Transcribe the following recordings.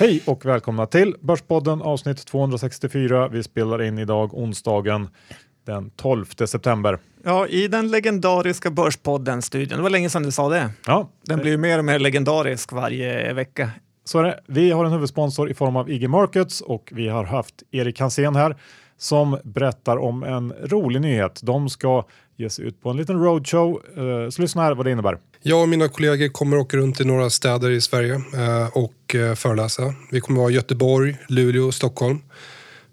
Hej och välkomna till Börspodden avsnitt 264. Vi spelar in idag onsdagen den 12 september. Ja, i den legendariska Börspodden-studion. Det var länge sedan du sa det. Ja, Den blir ju mer och mer legendarisk varje vecka. så är det. Vi har en huvudsponsor i form av IG Markets och vi har haft Erik Hansén här som berättar om en rolig nyhet. De ska ge sig ut på en liten roadshow. Eh, så lyssna här vad det innebär. Jag och mina kollegor kommer åka runt i några städer i Sverige eh, och eh, föreläsa. Vi kommer vara i Göteborg, Luleå och Stockholm.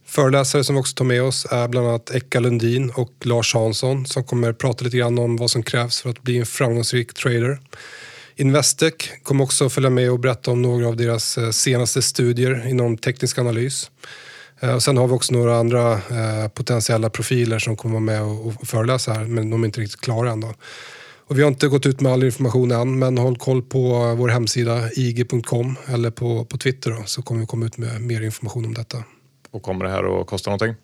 Föreläsare som vi också tar med oss är bland annat Ekka Lundin och Lars Hansson som kommer prata lite grann om vad som krävs för att bli en framgångsrik trader. Investec kommer också följa med och berätta om några av deras senaste studier inom teknisk analys. Eh, Och sen har vi också några andra eh, potentiella profiler som kommer vara med och, och föreläsa här, men de är inte riktigt klara än. Då. Och vi har inte gått ut med all information än, men håll koll på vår hemsida ig.com eller på, på Twitter då, så kommer vi komma ut med mer information om detta. Och kommer det här att kosta någonting?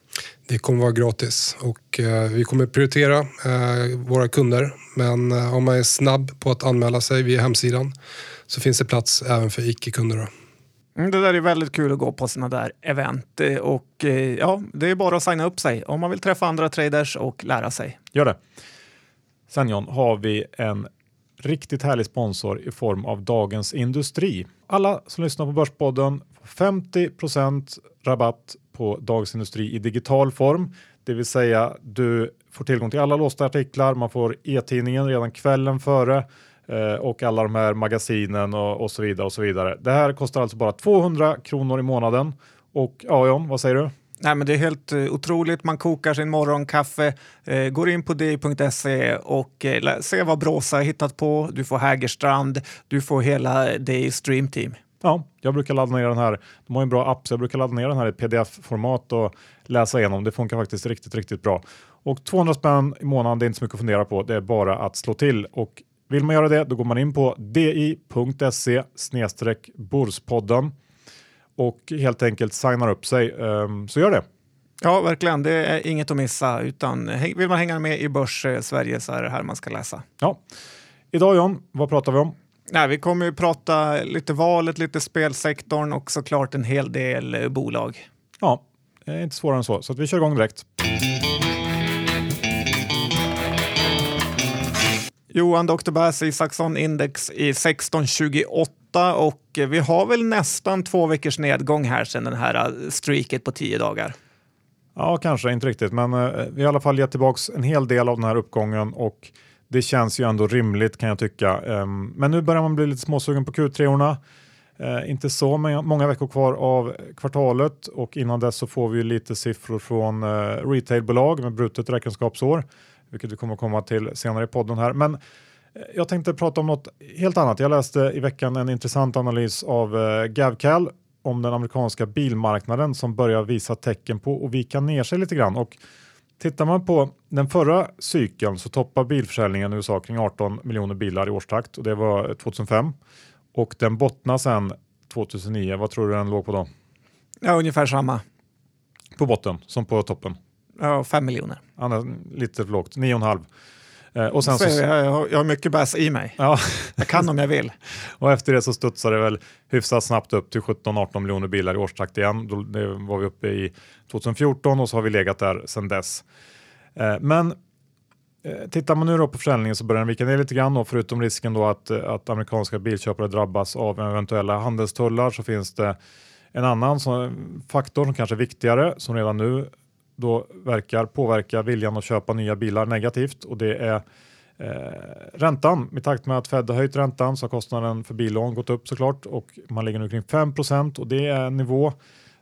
Det kommer vara gratis och eh, vi kommer prioritera eh, våra kunder. Men eh, om man är snabb på att anmäla sig via hemsidan så finns det plats även för icke-kunder. Mm, det där är väldigt kul att gå på sådana där event eh, och eh, ja, det är bara att signa upp sig om man vill träffa andra traders och lära sig. Gör det. Sen John har vi en riktigt härlig sponsor i form av Dagens Industri. Alla som lyssnar på Börspodden får 50% rabatt på Dagens Industri i digital form. Det vill säga du får tillgång till alla låsta artiklar, man får e-tidningen redan kvällen före eh, och alla de här magasinen och, och så vidare och så vidare. Det här kostar alltså bara 200 kronor i månaden. Och ja, John, vad säger du? Nej, men det är helt eh, otroligt. Man kokar sin morgonkaffe, eh, går in på di.se och eh, ser vad Bråsa har hittat på. Du får Hägerstrand, du får hela Di Stream Team. Ja, jag brukar ladda ner den här. De har en bra app så jag brukar ladda ner den här i pdf-format och läsa igenom. Det funkar faktiskt riktigt, riktigt bra. Och 200 spänn i månaden, det är inte så mycket att fundera på. Det är bara att slå till och vill man göra det, då går man in på di.se borspodden och helt enkelt signar upp sig. Ehm, Så gör det. Ja, verkligen. Det är inget att missa. Utan vill man hänga med i Börs eh, Sverige så är det här man ska läsa. Ja. Idag John, vad pratar vi om? Nej, vi kommer ju prata lite valet, lite spelsektorn och såklart en hel del eh, bolag. Ja, det är inte svårare än så, så att vi kör igång direkt. Johan Dr. Bass Isaksson index i 1628 och eh, vi har väl nästan två veckors nedgång här sedan den här eh, streaket på tio dagar. Ja, kanske inte riktigt, men eh, vi har i alla fall gett tillbaks en hel del av den här uppgången och det känns ju ändå rimligt kan jag tycka. Ehm, men nu börjar man bli lite småsugen på Q3-orna. Inte så många, veckor kvar av kvartalet och innan dess så får vi lite siffror från retailbolag med brutet räkenskapsår, vilket vi kommer komma till senare i podden här. Men eh, jag tänkte prata om något helt annat. Jag läste i veckan en intressant analys av eh, Gavcal om den amerikanska bilmarknaden som börjar visa tecken på att vika ner sig lite grann. Och tittar man på den förra cykeln så toppar bilförsäljningen i USA kring 18 miljoner bilar i årstakt och det var 2005. Och den bottnar sen 2009. Vad tror du den låg på då? Ja, ungefär samma. På botten som på toppen. Ja, fem miljoner. Är lite för lågt, 9,5. Eh, och sen Så så, jag, jag, har- mycket bass i mig. ja, Jag kan om jag vill. och efter det så studsar det väl hyfsat snabbt upp till 17-18 miljoner bilar i årstakt igen. Då, det var vi uppe i 2014 och så har vi legat där sedan dess. Eh, men eh, tittar man nu då på försäljningen så börjar den vika ner lite grann och förutom risken då att, att amerikanska bilköpare drabbas av eventuella handelstullar så finns det en annan som, faktor som kanske är viktigare som redan nu då verkar påverka viljan att köpa nya bilar negativt och det är eh, räntan. I takt med att Fed har höjt räntan så har kostnaden för billån gått upp såklart och man ligger nu kring 5% och det är en nivå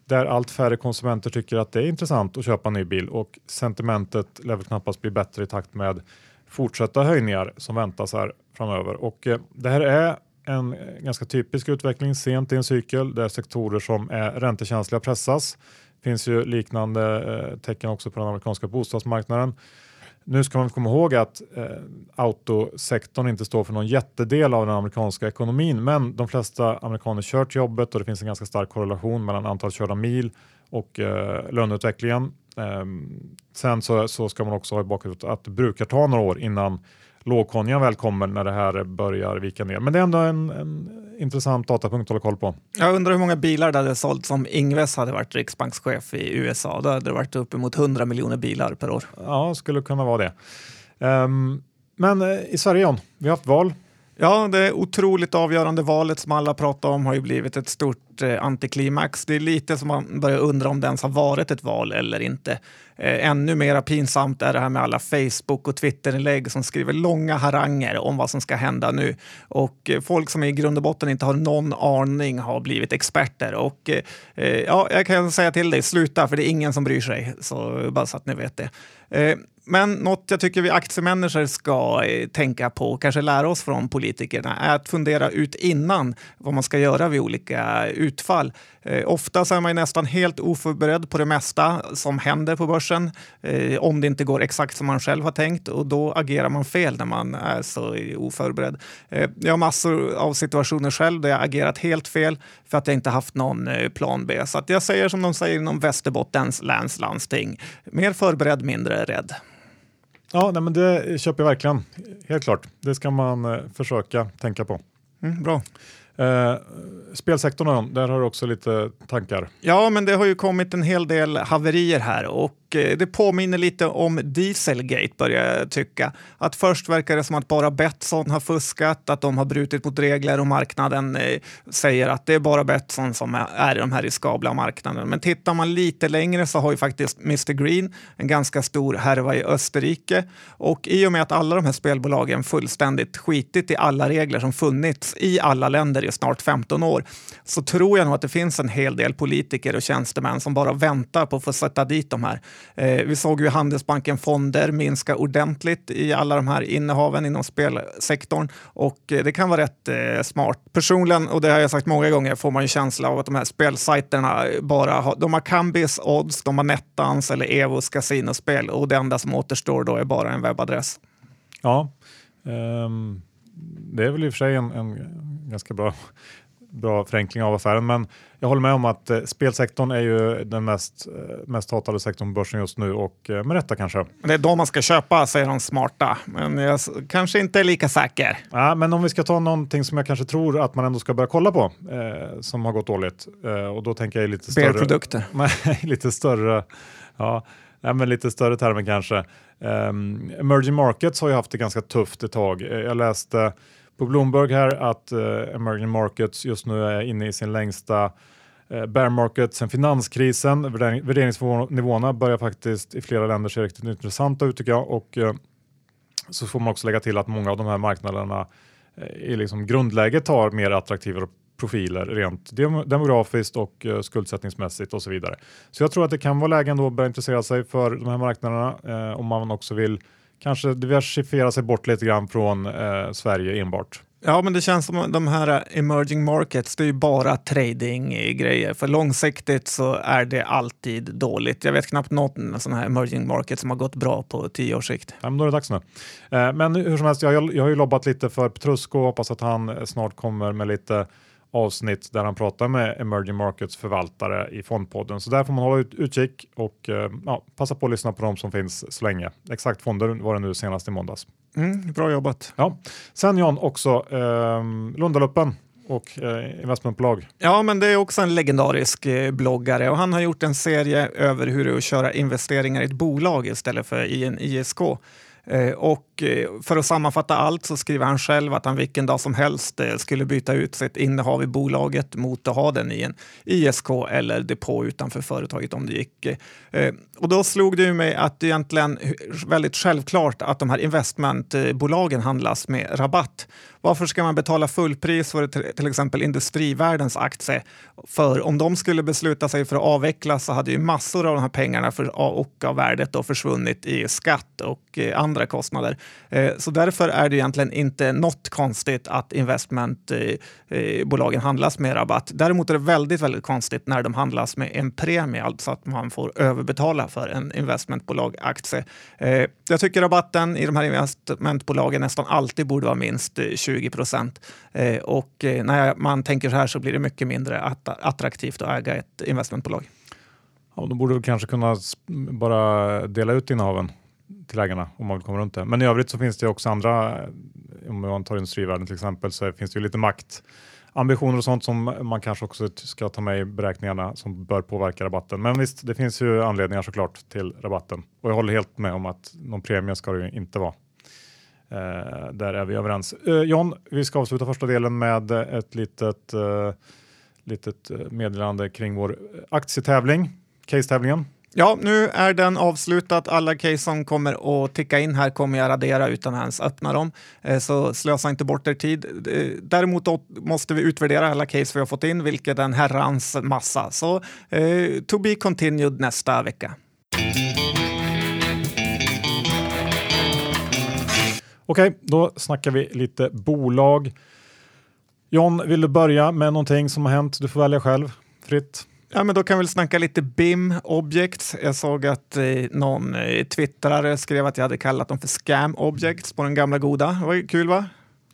där allt färre konsumenter tycker att det är intressant att köpa en ny bil och sentimentet lär väl knappast bli bättre i takt med fortsatta höjningar som väntas här framöver. Och eh, det här är en ganska typisk utveckling sent i en cykel där sektorer som är räntekänsliga pressas. Det finns ju liknande eh, tecken också på den amerikanska bostadsmarknaden. Nu ska man komma ihåg att eh, autosektorn inte står för någon jättedel av den amerikanska ekonomin, men de flesta amerikaner kör till jobbet och det finns en ganska stark korrelation mellan antal körda mil och eh, löneutvecklingen. Eh, sen så, så ska man också ha i bakhuvudet att det brukar ta några år innan lågkonjan väl kommer när det här börjar vika ner. Men det är ändå en, en intressant datapunkt att hålla koll på. Jag undrar hur många bilar det hade sålt som Ingves hade varit riksbankschef i USA. Då hade det varit uppemot 100 miljoner bilar per år. Ja, skulle kunna vara det. Um, men eh, i Sverige, John, vi har haft val. Ja, det otroligt avgörande valet som alla pratar om har ju blivit ett stort eh, antiklimax. Det är lite som man börjar undra om det ens har varit ett val eller inte. Eh, ännu mer pinsamt är det här med alla Facebook och Twitterinlägg som skriver långa haranger om vad som ska hända nu. Och eh, folk som i grund och botten inte har någon aning har blivit experter. Och eh, eh ja, jag kan säga till dig, sluta för det är ingen som bryr sig. Så bara så att ni vet det. Eh, men något jag tycker vi aktiemänniskor ska eh, tänka på, och kanske lära oss från politikerna, är att fundera ut innan vad man ska göra vid olika utfall. Eh, ofta så är man nästan helt oförberedd på det mesta som händer på börsen, eh, om det inte går exakt som man själv har tänkt och då agerar man fel när man är så oförberedd. Eh, jag har massor av situationer själv där jag agerat helt fel för att jag inte haft någon eh, plan B. Så jag säger som de säger inom Västerbottens läns landsting, mer förberedd, mindre rädd. Ja, nej, men det köper jag verkligen. Helt klart. Det ska man eh, försöka tänka på. Mm, bra. Eh, spelsektorn, där har du också lite tankar. Ja, men det har ju kommit en hel del haverier här och eh, det påminner lite om Dieselgate börjar jag tycka. Att först verkar det som att bara Betsson har fuskat, att de har brutit mot regler och marknaden eh, säger att det är bara Betsson som är i de här riskabla marknaderna. Men tittar man lite längre så har ju faktiskt Mr Green en ganska stor härva i Österrike och i och med att alla de här spelbolagen fullständigt skitit i alla regler som funnits i alla länder i snart 15 år så tror jag nog att det finns en hel del politiker och tjänstemän som bara väntar på att få sätta dit de här. Eh, vi såg ju Handelsbanken Fonder minska ordentligt i alla de här innehaven inom spelsektorn och eh, det kan vara rätt eh, smart. Personligen, och det har jag sagt många gånger, får man ju känsla av att de här spelsajterna bara har, de har Kambis odds, de har Nettans eller Evos kasinospel och det enda som återstår då är bara en webbadress. Ja, um, det är väl i och för sig en, en ganska bra bra förenkling av affären. Men jag håller med om att eh, spelsektorn är ju den mest, eh, mest hatade sektorn på börsen just nu och eh, med rätta kanske. Det är då man ska köpa, säger de smarta. Men jag kanske inte är lika säker. Ja, men om vi ska ta någonting som jag kanske tror att man ändå ska börja kolla på eh, som har gått dåligt. Eh, och då tänker jag lite större... produkter lite större... Ja, ja, men lite större termer kanske. Um, emerging markets har ju haft det ganska tufft ett tag. Jag läste på Bloomberg här att eh, emerging markets just nu är inne i sin längsta eh, bear market sen finanskrisen. Värderingsnivåerna börjar faktiskt i flera länder se riktigt intressanta ut tycker jag. Och, eh, så får man också lägga till att många av de här marknaderna eh, i liksom grundläget har mer attraktiva profiler rent demografiskt och eh, skuldsättningsmässigt och så vidare. Så jag tror att det kan vara läge att börja intressera sig för de här marknaderna eh, om man också vill kanske diversifiera sig bort lite grann från eh, Sverige enbart. Ja, men det känns som de här emerging markets, det är ju bara trading-grejer. För långsiktigt så är det alltid dåligt. Jag vet knappt någon sån här emerging market som har gått bra på tio års sikt. Ja, men då är det dags nu. Eh, men hur som helst, jag, jag har ju lobbat lite för Petrusco och hoppas att han snart kommer med lite avsnitt där han pratar med emerging markets förvaltare i Fondpodden. Så där får man hålla ut, utkik och eh, ja, passa på att lyssna på dem som finns så länge. Exakt fonder var det nu senast i måndags. Mm, bra jobbat. Ja. Sen John också eh, Lundaluppen och eh, investmentbolag. Ja, men det är också en legendarisk eh, bloggare och han har gjort en serie över hur det är att köra investeringar i ett bolag istället för i en ISK. Eh, och eh, för att sammanfatta allt så skriver han själv att han vilken dag som helst eh, skulle byta ut sitt innehav i bolaget mot att ha den i en ISK eller depå utanför företaget om det gick. Och då slog det ju mig att det egentligen väldigt självklart att de här investmentbolagen handlas med rabatt. Varför ska man betala fullpris för till exempel Industrivärdens aktie? För om de skulle besluta sig för att avveckla så hade ju massor av de här pengarna för, och av värdet då försvunnit i skatt och eh, andra kostnader. Eh, så därför är det egentligen inte något konstigt att investmentbolagen eh, handlas med rabatt. Däremot är det väldigt, väldigt konstigt när de handlas med en premie, alltså att man får överbetala för en investmentbolagaktie. Jag tycker rabatten i de här investmentbolagen nästan alltid borde vara minst 20 20 procent. Eh, och eh, när man tänker så här så blir det mycket mindre attraktivt att äga ett investmentbolag. Ja, de borde kanske kunna bara dela ut innehaven till ägarna om man vill komma runt det. Men i övrigt så finns det också andra, eh, om man tar industrivärlden till exempel, så finns det ju lite makt, ambitioner och sånt som man kanske också ska ta med i beräkningarna som bör påverka rabatten. Men visst, det finns ju anledningar såklart till rabatten och jag håller helt med om att någon premie ska det ju inte vara. Eh, där är vi överens. Eh, John, vi ska avsluta första delen med ett litet, eh, litet eh, meddelande kring vår eh, aktietävling, case-tävlingen. Ja, nu är den avslutad. Alla case som kommer att ticka in här kommer jag radera utan att ens öppna dem. Eh, så slösa inte bort er tid. Däremot måste vi utvärdera alla case vi har fått in, vilket är en herrans massa. Så to be continued nästa vecka. Okej, då snackar vi lite bolag. John, vill du börja med någonting som har hänt? Du får välja själv, fritt. Ja, men då kan vi snacka lite BIM Objects. Jag såg att eh, någon eh, twittrare skrev att jag hade kallat dem för Scam Objects på den gamla goda. Det var kul va?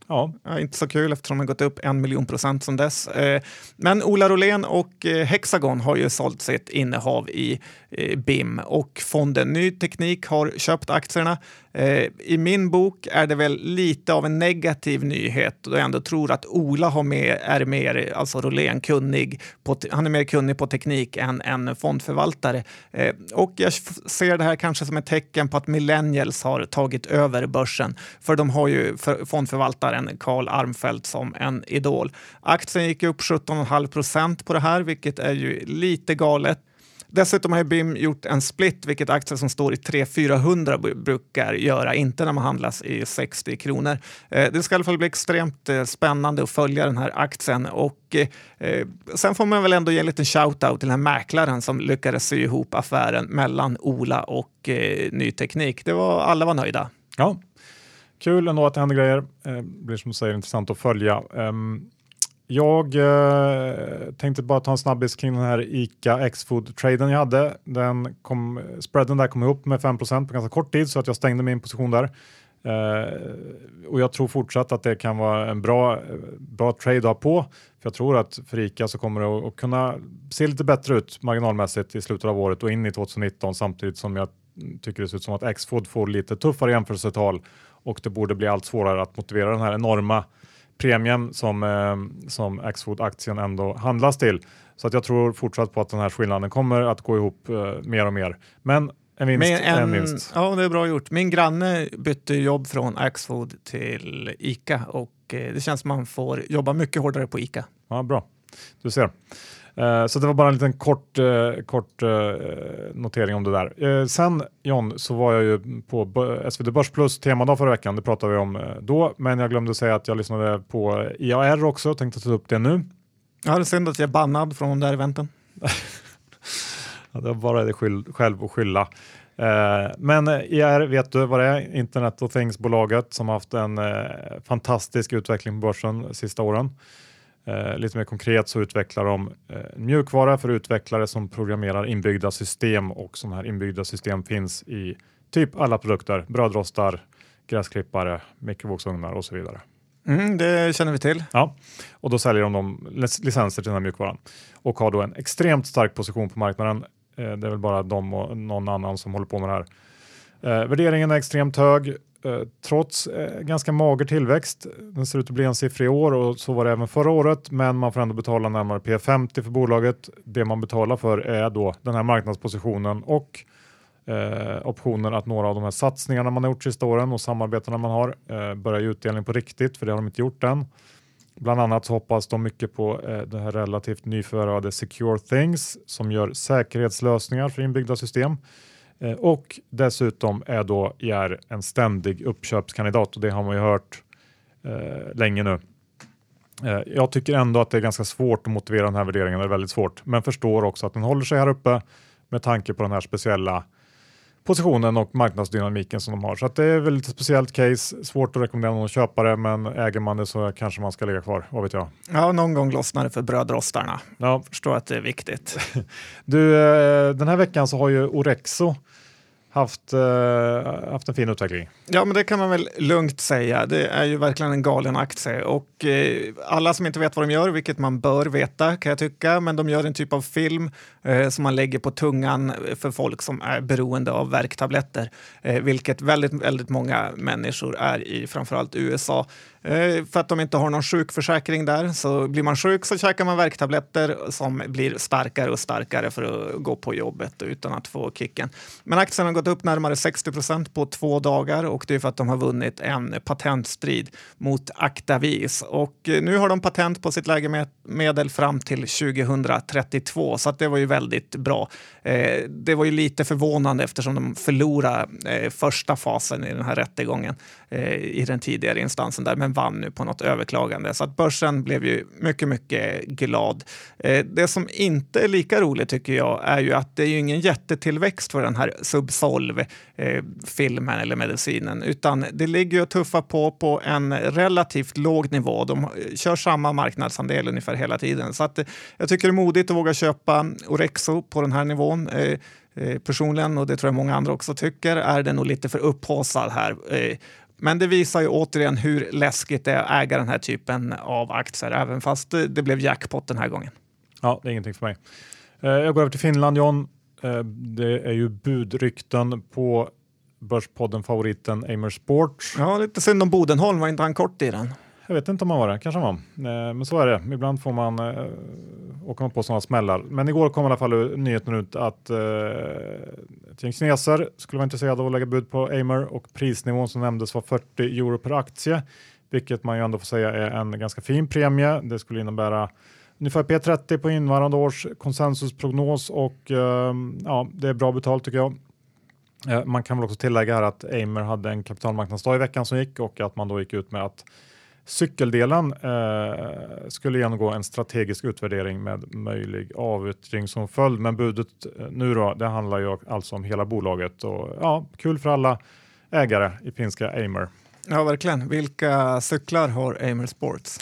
Ja. ja. inte så kul eftersom de gått upp en miljon procent sedan dess. Eh, men Ola Rolén och eh, Hexagon har ju sålt sitt innehav i eh, BIM och fonden Ny Teknik har köpt aktierna. Eh, I min bok är det väl lite av en negativ nyhet då jag ändå tror att Ola har med, är mer, alltså Rolén, kunnig på, han är mer kunnig på teknik än en fondförvaltare. Eh, och jag ser det här kanske som ett tecken på att millennials har tagit över börsen, för de har ju fondförvaltaren Carl Armfelt som en idol. Aktien gick upp 17,5 procent på det här, vilket är ju lite galet. Dessutom har BIM gjort en split, vilket aktier som står i 300-400 brukar göra, inte när man handlas i 60 kronor. Eh, det ska i alla fall bli extremt eh, spännande att följa den här aktien och eh, sen får man väl ändå ge en liten shout-out till den här mäklaren som lyckades sy ihop affären mellan Ola och eh, Ny Teknik. Det var, alla var nöjda. Ja, kul ändå att det händer grejer. Det blir som du säger intressant att följa. Ehm, jag eh, tänkte bara ta en snabbis kring den här ICA X-food-traden jag hade. Den kom, spreaden där kom ihop med 5% på ganska kort tid så att jag stängde min position där. Eh, och jag tror fortsatt att det kan vara en bra, bra trade att ha på. För jag tror att för ICA så kommer det att kunna se lite bättre ut marginalmässigt i slutet av året och in i 2019 samtidigt som jag tycker det ser ut som att X-food får lite tuffare jämförelsetal och det borde bli allt svårare att motivera den här enorma premien som, eh, som Axfood-aktien ändå handlas till. Så att jag tror fortsatt på att den här skillnaden kommer att gå ihop eh, mer och mer. Men en vinst en, en vinst. Ja, det är bra gjort. Min granne bytte jobb från Axfood till ICA och eh, det känns som man får jobba mycket hårdare på ICA. Ja, bra. Du ser. Eh, så det var bara en liten kort, eh, kort eh, notering om det där. sen John, så var jag ju på SvD Börs Plus temadag förra veckan. Det pratade vi om då, men jag glömde säga att jag lyssnade på IAR också. Tänkte ta upp det nu. Ja, det är synd att jag är bannad från de där eventen. ja, det var bara det själv att skylla. Men IAR vet du vad det är? Internet of Things-bolaget som haft en fantastisk utveckling på börsen de sista åren. Eh, lite mer konkret så utvecklar de eh, mjukvara för utvecklare som programmerar inbyggda system och sådana här inbyggda system finns i typ alla produkter. Brödrostar, gräsklippare, mikrovågsugnar och så vidare. Mm, det känner vi till. Ja, och då säljer de, de licenser till den här mjukvaran och har då en extremt stark position på marknaden. Eh, det är väl bara de och någon annan som håller på med det här. Eh, värderingen är extremt hög Eh, trots eh, ganska mager tillväxt. Den ser ut att bli en siffra i år och så var det även förra året, men man får ändå betala närmare P50 för bolaget. Det man betalar för är då den här marknadspositionen och eh, optionen att några av de här satsningarna man har gjort sista åren och samarbetena man har eh, börjar ge utdelning på riktigt, för det har de inte gjort än. Bland annat så hoppas de mycket på eh, det här relativt nyförvärvade Secure Things som gör säkerhetslösningar för inbyggda system. Eh, och dessutom är då IR en ständig uppköpskandidat och det har man ju hört eh, länge nu. Eh, jag tycker ändå att det är ganska svårt att motivera den här värderingen, det är väldigt svårt, men förstår också att den håller sig här uppe med tanke på den här speciella positionen och marknadsdynamiken som de har. Så det är väl lite speciellt case, svårt att rekommendera någon att köpa det, men äger man det så kanske man ska ligga kvar, vad vet jag. Ja, någon gång lossnar det för brödrostarna. Ja. Förstår att det är viktigt. du, eh, den här veckan så har ju Orexo haft, eh, haft en fin utveckling. Ja, men det kan man väl lugnt säga. Det är ju verkligen en galen aktie och eh, alla som inte vet vad de gör, vilket man bör veta kan jag tycka, men de gör en typ av film eh, som man lägger på tungan för folk som är beroende av värktabletter, eh, vilket väldigt, väldigt många människor är i framförallt USA. Eh, för att de inte har någon sjukförsäkring där. Så blir man sjuk så käkar man värktabletter som blir starkare och starkare för att gå på jobbet utan att få kicken. Men aktien har gått upp närmare 60 procent på två dagar och det är för att de har vunnit en patentstrid mot Actavis. Och eh, nu har de patent på sitt läkemedel fram till 2032 så att det var ju väldigt bra. Eh, det var ju lite förvånande eftersom de förlorade eh, första fasen i den här rättegången i den tidigare instansen där. Men vann nu på något överklagande. Så att börsen blev ju mycket, mycket glad. Det som inte är lika roligt tycker jag är ju att det är ju ingen jättetillväxt för den här Subsolv-filmen eh, eller medicinen, utan det ligger och tuffar på på en relativt låg nivå. De eh, kör samma marknadsandel ungefär hela tiden. Så att eh, jag tycker det är modigt att våga köpa Orexo på den här nivån. Personligen, och det tror jag många andra också tycker, är det nog lite för upphaussad här. Men det visar ju återigen hur läskigt det är att äga den här typen av aktier, även fast det blev jackpot den här gången. Ja, det är ingenting för mig. Jag går över till Finland, John. Eh, det är ju budrykten på Börspodden-favoriten Amer Sport. Ja, lite synd om Bodenholm, var inte han kort i den? Jag vet inte om han var det, kanske han var. Eh, men så är det. Ibland får man eh, åka på sådana smällar. Men igår kom i alla fall nyheten ut att eh, ett gäng kineser skulle vara intresserade av att lägga bud på Amer och prisnivån som nämndes var 40 euro per aktie, vilket man ju ändå får säga är en ganska fin premie. Det skulle innebära ungefär P30 på innevarande års konsensusprognos och ehm, ja, det är bra betalt tycker jag. Eh, man kan väl också tillägga här att Amer hade en kapitalmarknadsdag i veckan som gick och att man då gick ut med att Cykeldelen eh, skulle genomgå en strategisk utvärdering med möjlig avyttring som följd. Men budet eh, nu då, det handlar ju alltså om hela bolaget och ja, kul för alla ägare i finska Amer. Ja, verkligen. Vilka cyklar har Amer Sports?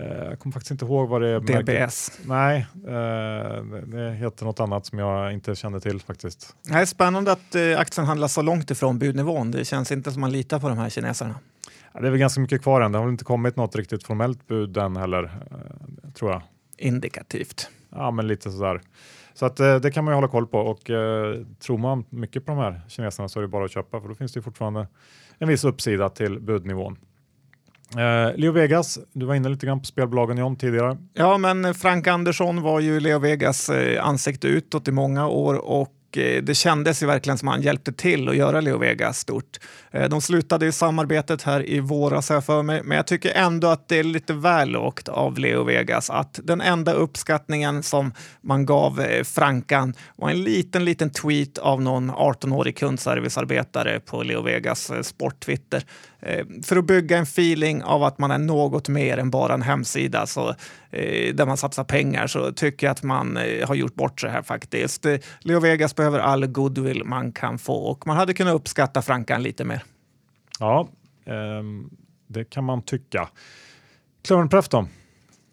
Eh, jag kommer faktiskt inte ihåg vad det är. DBS? Nej, eh, det heter något annat som jag inte känner till faktiskt. Det är spännande att eh, aktien handlas så långt ifrån budnivån. Det känns inte som man litar på de här kineserna. Ja, det är väl ganska mycket kvar än. Det har väl inte kommit något riktigt formellt bud än heller, tror jag. Indikativt. Ja, men lite sådär. Så att, det kan man ju hålla koll på och eh, tror man mycket på de här kineserna så är det bara att köpa för då finns det fortfarande en viss uppsida till budnivån. Eh, Leo Vegas, du var inne lite grann på spelbolagen John tidigare. Ja, men Frank Andersson var ju Leo Vegas eh, ansikte utåt i många år och eh, det kändes ju verkligen som att han hjälpte till att göra Leo Vegas stort. Eh, de slutade ju samarbetet här i våras har jag för mig, men jag tycker ändå att det är lite väl lågt av Leo Vegas att den enda uppskattningen som man gav eh, Frankan var en liten, liten tweet av någon 18-årig kundservicearbetare på Leo Vegas eh, sporttwitter för att bygga en feeling av att man är något mer än bara en hemsida så, där man satsar pengar så tycker jag att man har gjort bort sig här faktiskt. Leo Vegas behöver all goodwill man kan få och man hade kunnat uppskatta Frankan lite mer. Ja, eh, det kan man tycka. Klövenpref då?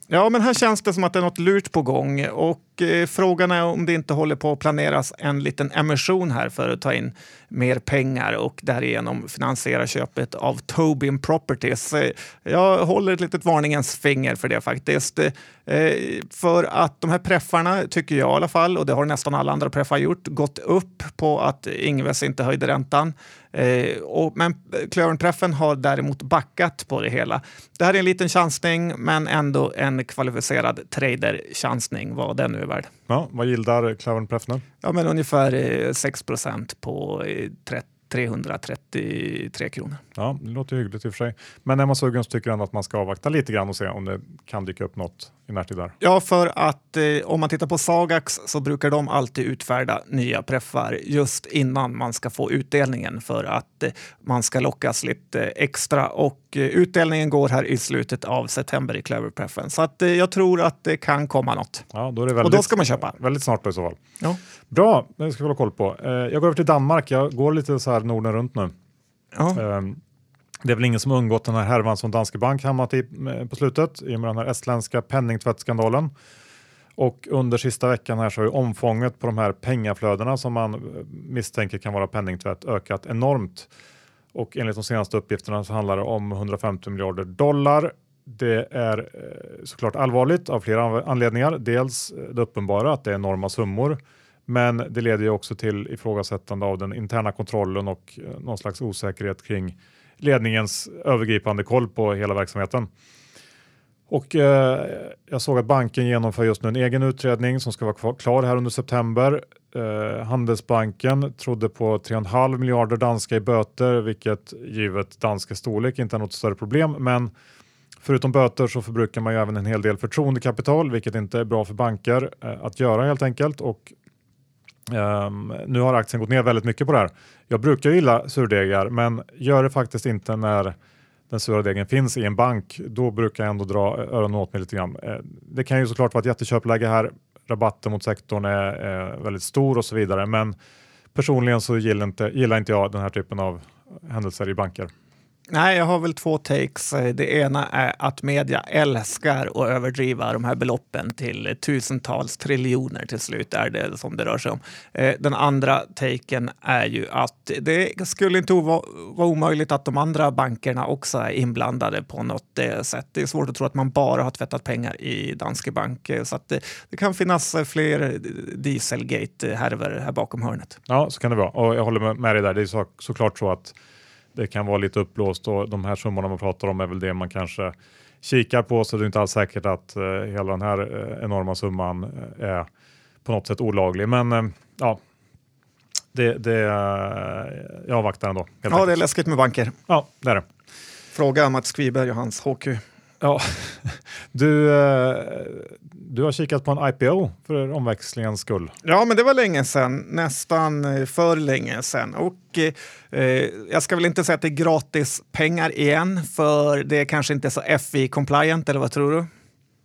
Ja, men här känns det som att det är något lurt på gång och eh, frågan är om det inte håller på att planeras en liten emission här för att ta in mer pengar och därigenom finansiera köpet av Tobin Properties. Eh, jag håller ett litet varningens finger för det faktiskt. Eh, för att de här preffarna, tycker jag i alla fall, och det har nästan alla andra preffar gjort, gått upp på att Ingves inte höjde räntan. Eh, och, men Klövenpreffen har däremot backat på det hela. Det här är en liten chansning, men ändå en kvalificerad trader-chansning, vad den nu är värd. Ja, vad gillar Klövenpreff nu? Ja, men ungefär 6 procent på 30 333 kronor. Ja, det låter hyggligt i och för sig. Men är man sugen så tycker jag att man ska avvakta lite grann och se om det kan dyka upp något i närtid där. Ja, för att eh, om man tittar på Sagax så brukar de alltid utfärda nya preffar just innan man ska få utdelningen för att eh, man ska lockas lite extra och utdelningen går här i slutet av september i Cleverpreffen. Så att, eh, jag tror att det kan komma något. Ja, då är det väldigt, och då ska man köpa. Väldigt snart då i så fall. Ja. Bra, det ska vi hålla koll på. Eh, jag går över till Danmark. Jag går lite så här Norden runt nu. Ja. Ehm, det är väl ingen som undgått den här härvan som Danske Bank hamnat i på slutet i och med den här estländska penningtvättskandalen. Och under sista veckan här så har ju omfånget på de här pengaflödena som man misstänker kan vara penningtvätt ökat enormt. Och enligt de senaste uppgifterna så handlar det om 150 miljarder dollar. Det är eh, såklart allvarligt av flera anledningar. Dels eh, det uppenbara att det är enorma summor, men det leder ju också till ifrågasättande av den interna kontrollen och eh, någon slags osäkerhet kring ledningens övergripande koll på hela verksamheten. Och eh, jag såg att banken genomför just nu en egen utredning som ska vara klar här under september. Eh, Handelsbanken trodde på 3,5 miljarder danska i böter, vilket givet danska storlek inte är något större problem. Men förutom böter så förbrukar man ju även en hel del förtroendekapital, vilket inte är bra för banker eh, att göra helt enkelt. Och Um, nu har aktien gått ner väldigt mycket på det här. Jag brukar gilla surdegar, men gör det faktiskt inte när den sura degen finns i en bank. Då brukar jag ändå dra öronen åt mig lite grann. Eh, det kan ju såklart vara ett jätteköpläge här. Rabatten mot sektorn är, är väldigt stor och så vidare, men personligen så gillar inte, gillar inte jag den här typen av händelser i banker. Nej, jag har väl två takes. Eh, det ena är att media älskar att överdriva de här beloppen till tusentals triljoner till slut är det som det rör sig om. Eh, den andra taken är ju att det skulle inte vara omöjligt att de andra bankerna också är inblandade på något eh, sätt. Det är svårt att tro att man bara har tvättat pengar i Danske Bank så att det, det kan finnas fler Dieselgate-härvor här bakom hörnet. Ja, så kan det vara och jag håller med dig där. Det är så, såklart så att det kan vara lite uppblåst och de här summorna man pratar om är väl det man kanske kikar på så det är inte alls säkert att uh, hela den här uh, enorma summan uh, är på något sätt olaglig. Men ja, det, det, jag avvaktar ändå. Ja, enkelt. det är läskigt med banker. Ja, det är det. Fråga Mats Kviberg och hans HQ. Ja, du, eh, du har kikat på en IPO för omväxlingens skull. Ja, men det var länge sedan, nästan eh, för länge sedan. Och eh, eh, jag ska väl inte säga att det är gratis pengar igen, för det är kanske inte så FI-compliant, eller vad tror du?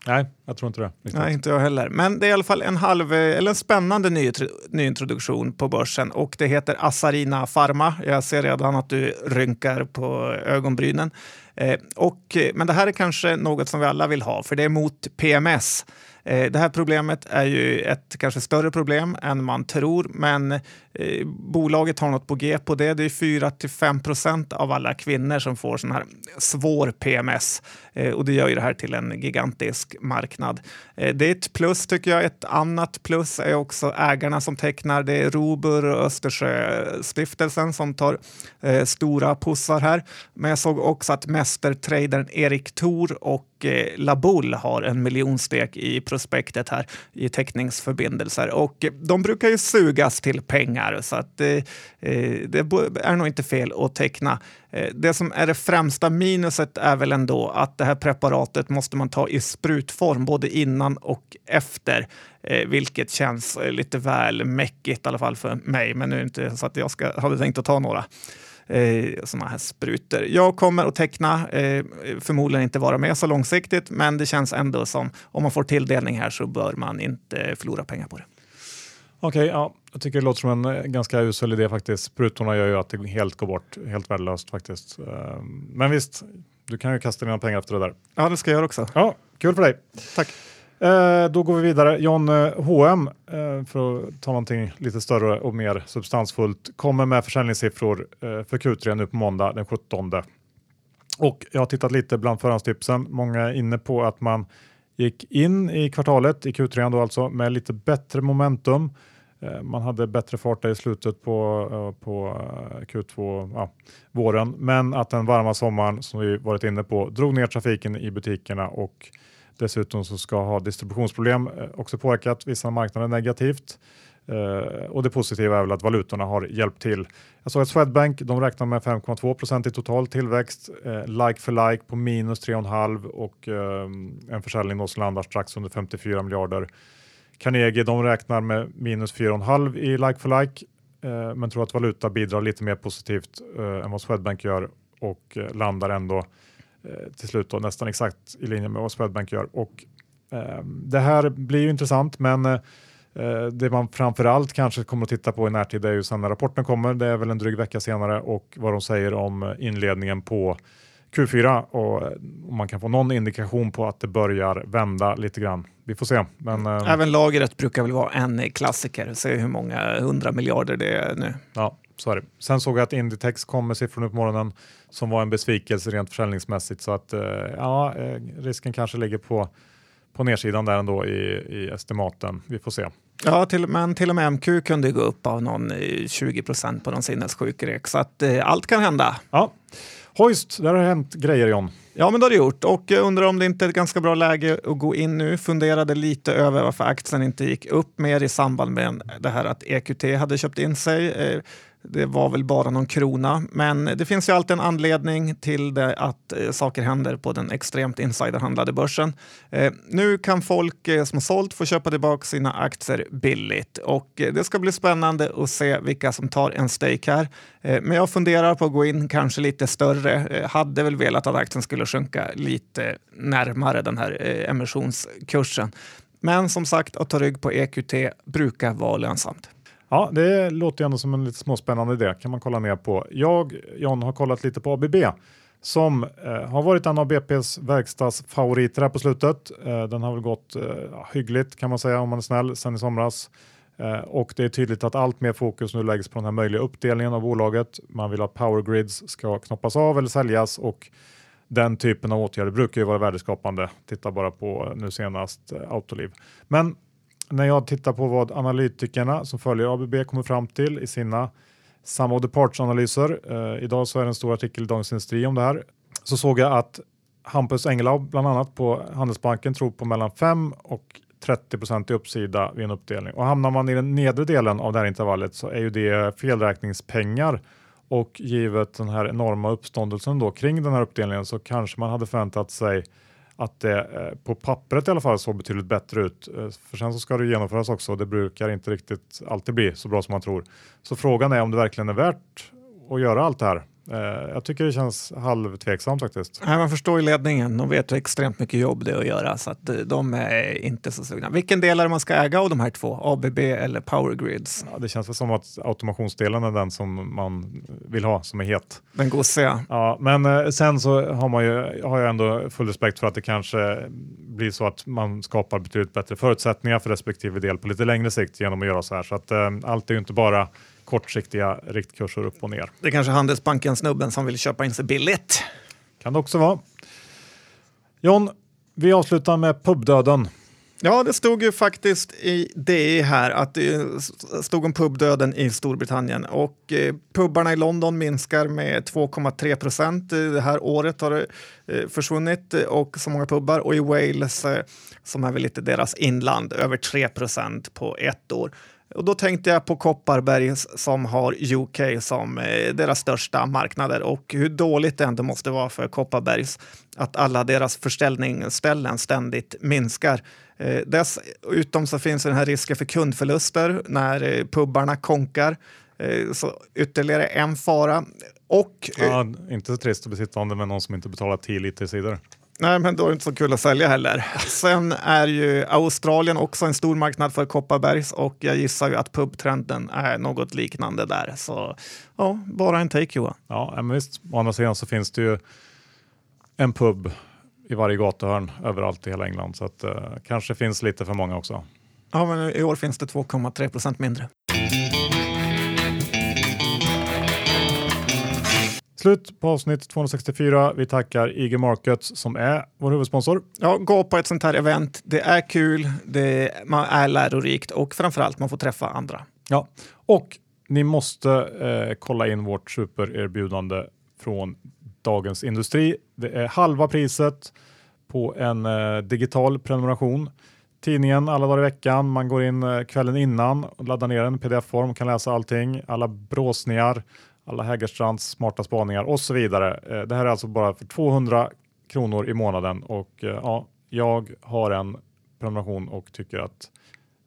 Nej, jag tror inte det. Riktigt. Nej, inte jag heller. Men det är i alla fall en, halv, eh, eller en spännande ny, nyintroduktion på börsen och det heter Asarina Pharma. Jag ser redan att du rynkar på ögonbrynen. Eh, och, eh, men det här är kanske något som vi alla vill ha, för det är mot PMS. Eh, det här problemet är ju ett kanske större problem än man tror, men eh, bolaget har något på G på det. Det är 4 till 5 procent av alla kvinnor som får sån här svår PMS eh, och det gör ju det här till en gigantisk marknad. Eh, det är ett plus tycker jag. Ett annat plus är också ägarna som tecknar. Det är Robur och Östersjöstiftelsen som tar eh, stora pussar här. Men jag såg också att mästertradern Erik Thor och eh, Labull har en miljonstek i prospektet här i teckningsförbindelser och de brukar ju sugas till pengar så att eh, eh det är nog inte fel att teckna. Eh, det som är det främsta minuset är väl ändå att det här preparatet måste man ta i sprutform både innan och efter, eh, vilket känns eh, lite väl mäckigt i alla fall för mig. Men nu är det inte så att jag ska, hade tänkt att ta några eh, sådana här sprutor. Jag kommer att teckna, eh, förmodligen inte vara med så långsiktigt, men det känns ändå som om man får tilldelning här så bör man inte förlora pengar på det. Okej, okay, ja, jag tycker det låter som en eh, ganska usel idé faktiskt. Sprutorna gör ju att det helt går bort, helt värdelöst faktiskt. Ehm, men visst, du kan ju kasta dina pengar efter det där. Ja, det ska jag göra också. Ja, kul för dig. Tack. Eh, då går vi vidare. John H&M för att ta någonting lite större och mer substansfullt, kommer med försäljningssiffror för Q3 nu på måndag den 17. Och jag har tittat lite bland förhandstipsen. Många är inne på att man gick in i kvartalet, i Q3 då alltså, med lite bättre momentum. Eh, man hade bättre fart i slutet på, eh, på eh, Q2, ja, våren, men att den varma sommaren som vi varit inne på drog ner trafiken i butikerna och dessutom så ska ha distributionsproblem också påverkat vissa marknader negativt. och det positiva är väl att valutorna har hjälpt till. Jag såg att Swedbank de räknar med 5,2% i total tillväxt, like for like på minus 3,5 och en försäljning som landar strax under 54 miljarder Carnegie de räknar med minus 4,5 i like for like eh, men tror att valuta bidrar lite mer positivt eh, än vad Swedbank gör och eh, landar ändå eh, till slut då, nästan exakt i linje med vad Swedbank gör. Och, ehm, det här blir ju intressant men eh, eh, det man framförallt kanske kommer att titta på i närtid är ju sen när rapporten kommer. Det är väl en dryg vecka senare och vad de säger om inledningen på Q4 och om man kan få någon indikation på att det börjar vända lite grann. Vi får se. Men, eh, Även lagret brukar väl vara en klassiker. Se hur många hundra miljarder det är nu. Ja, så är det. Sen såg jag att Inditex kom med siffror nu på morgonen som var en besvikelse rent försäljningsmässigt så att eh, ja, eh, risken kanske ligger på, på nedsidan där ändå i, i estimaten. Vi får se. Ja, till, men till och med MQ kunde gå upp av någon eh, 20 procent på någon sinnessjuk rek. Så att eh, allt kan hända. Ja, Hoist, där har det hänt grejer John. Ja, men det har det gjort. Och jag undrar om det inte är ett ganska bra läge att gå in nu. Funderade lite över varför aktien inte gick upp mer i samband med det här att EQT hade köpt in sig. Eh, det var väl bara någon krona, men det finns ju alltid en anledning till det att eh, saker händer på den extremt insiderhandlade börsen. Eh, nu kan folk eh, som har sålt få köpa tillbaka sina aktier billigt och eh, det ska bli spännande att se vilka som tar en stake här. Eh, men jag funderar på att gå in kanske lite större. Eh, hade väl velat att aktien skulle sjunka lite närmare den här eh, emissionskursen. Men som sagt, att ta rygg på EQT brukar vara lönsamt. Ja, det låter ju ändå som en lite småspännande idé. kan man kolla ner på. Jag, John, har kollat lite på ABB som eh, har varit en av BPs verkstadsfavoriter här på slutet. Eh, den har väl gått eh, hyggligt kan man säga om man är snäll sen i somras. Eh, och det är tydligt att allt mer fokus nu läggs på den här möjliga uppdelningen av bolaget. Man vill att power grids ska knoppas av eller säljas och den typen av åtgärder brukar ju vara värdeskapande. Titta bara på eh, nu senast eh, Autoliv. Men när jag tittar på vad analytikerna som följer ABB kommer fram till i sina Sum of the Parts-analyser. Eh, idag så är det en stor artikel i Dagens Industri om det här. Så såg jag att Hampus Engelau bland annat på Handelsbanken tror på mellan 5 och 30 procent i uppsida vid en uppdelning. Och hamnar man i den nedre delen av det här intervallet så är ju det felräkningspengar och givet den här enorma uppståndelsen då kring den här uppdelningen så kanske man hade förväntat sig att det eh, på pappret i alla fall såg betydligt bättre ut. Eh, för sen så ska det genomföras också och det brukar inte riktigt alltid bli så bra som man tror. Så frågan är om det verkligen är värt att göra allt det här. Eh, jag tycker det känns halvtveksamt faktiskt. Nej, man förstår ju ledningen. De vet hur extremt mycket jobb det är att göra så att eh, de är inte så sugna. Vilken del är det man ska äga av de här två? ABB eller Power Grids? Ja, det känns väl som att automationsdelen är den som man vill ha som är het. Den gosiga. Ja, men eh, sen så har, man ju, har jag ändå full respekt för att det kanske blir så att man skapar betydligt bättre förutsättningar för respektive del på lite längre sikt genom att göra så här. Så att allt är ju inte bara kortsiktiga riktkurser upp och ner. Det är kanske Handelsbanken-snubben som vill köpa in sig billigt. Kan det också vara. John, vi avslutar med pubdöden. Ja, det stod ju faktiskt i DI här att det stod om pubdöden i Storbritannien och eh, pubarna i London minskar med 2,3 procent. Det här året har det eh, försvunnit eh, och så många pubbar och i Wales, eh, som är väl lite deras inland, över 3 procent på ett år. Och då tänkte jag på Kopparberg som har UK som eh, deras största marknader och hur dåligt det ändå måste vara för Kopparbergs att alla deras försäljningsställen ständigt minskar. Eh, dessutom så finns den här risken för kundförluster när eh, pubbarna konkar. Eh, så ytterligare en fara. Och, eh, Ja, inte så trist att bli sittande med någon som inte betalar 10 liter cider. Nej, men då är det inte så kul att sälja heller. Sen är ju Australien också en stor marknad för Kopparbergs och jag gissar ju att pubtrenden är något liknande där. Så ja, bara en take Johan. Ja, men visst. Å andra sidan så finns det ju en pub i varje gatuhörn överallt i hela England så att eh, kanske finns lite för många också. Ja, men i år finns det 2,3 procent mindre. Slut på avsnitt 264. Vi tackar IG Markets som är vår huvudsponsor. Ja, gå på ett sånt här event. Det är kul, det man är lärorikt och framförallt man får träffa andra. Ja, och ni måste eh, kolla in vårt supererbjudande från Dagens Industri. Det är halva priset på en eh, digital prenumeration. Tidningen alla dagar i veckan. Man går in eh, kvällen innan och laddar ner en pdf-form kan läsa allting. Alla bråsningar, alla Hägerstrands smarta spaningar och så vidare. Eh, det här är alltså bara för 200 kronor i månaden och eh, ja, jag har en prenumeration och tycker att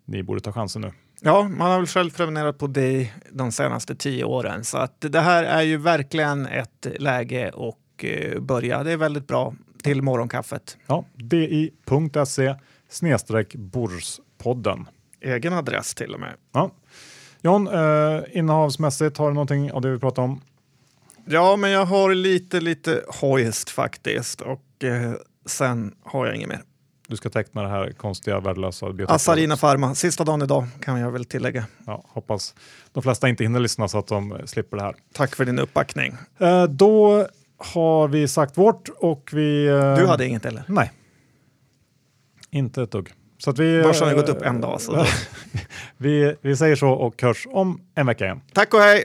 ni borde ta chansen nu. Ja, man har väl själv prenumererat på det de senaste tio åren så att det här är ju verkligen ett läge och eh, börja. Det är väldigt bra till morgonkaffet. Ja, di.se snedstreck Borspodden. Egen adress till och med. Ja. John, eh, innehavsmässigt har du någonting av det vi pratade om? Ja, men jag har lite, lite hojst faktiskt och eh, sen har jag inget mer. Du ska teckna det här konstiga värdelösa biotopet. Asarina Pharma, sista dagen idag kan jag väl tillägga. Ja, hoppas de flesta inte hinner lyssna så att de slipper det här. Tack för din uppbackning. Eh, då har vi sagt vårt och vi... Eh, Du hade inget eller? Nej. Inte ett dugg. Så vi, Börsen har gått upp en dag. Så vi, vi säger så och hörs om en vecka igen. Tack och hej!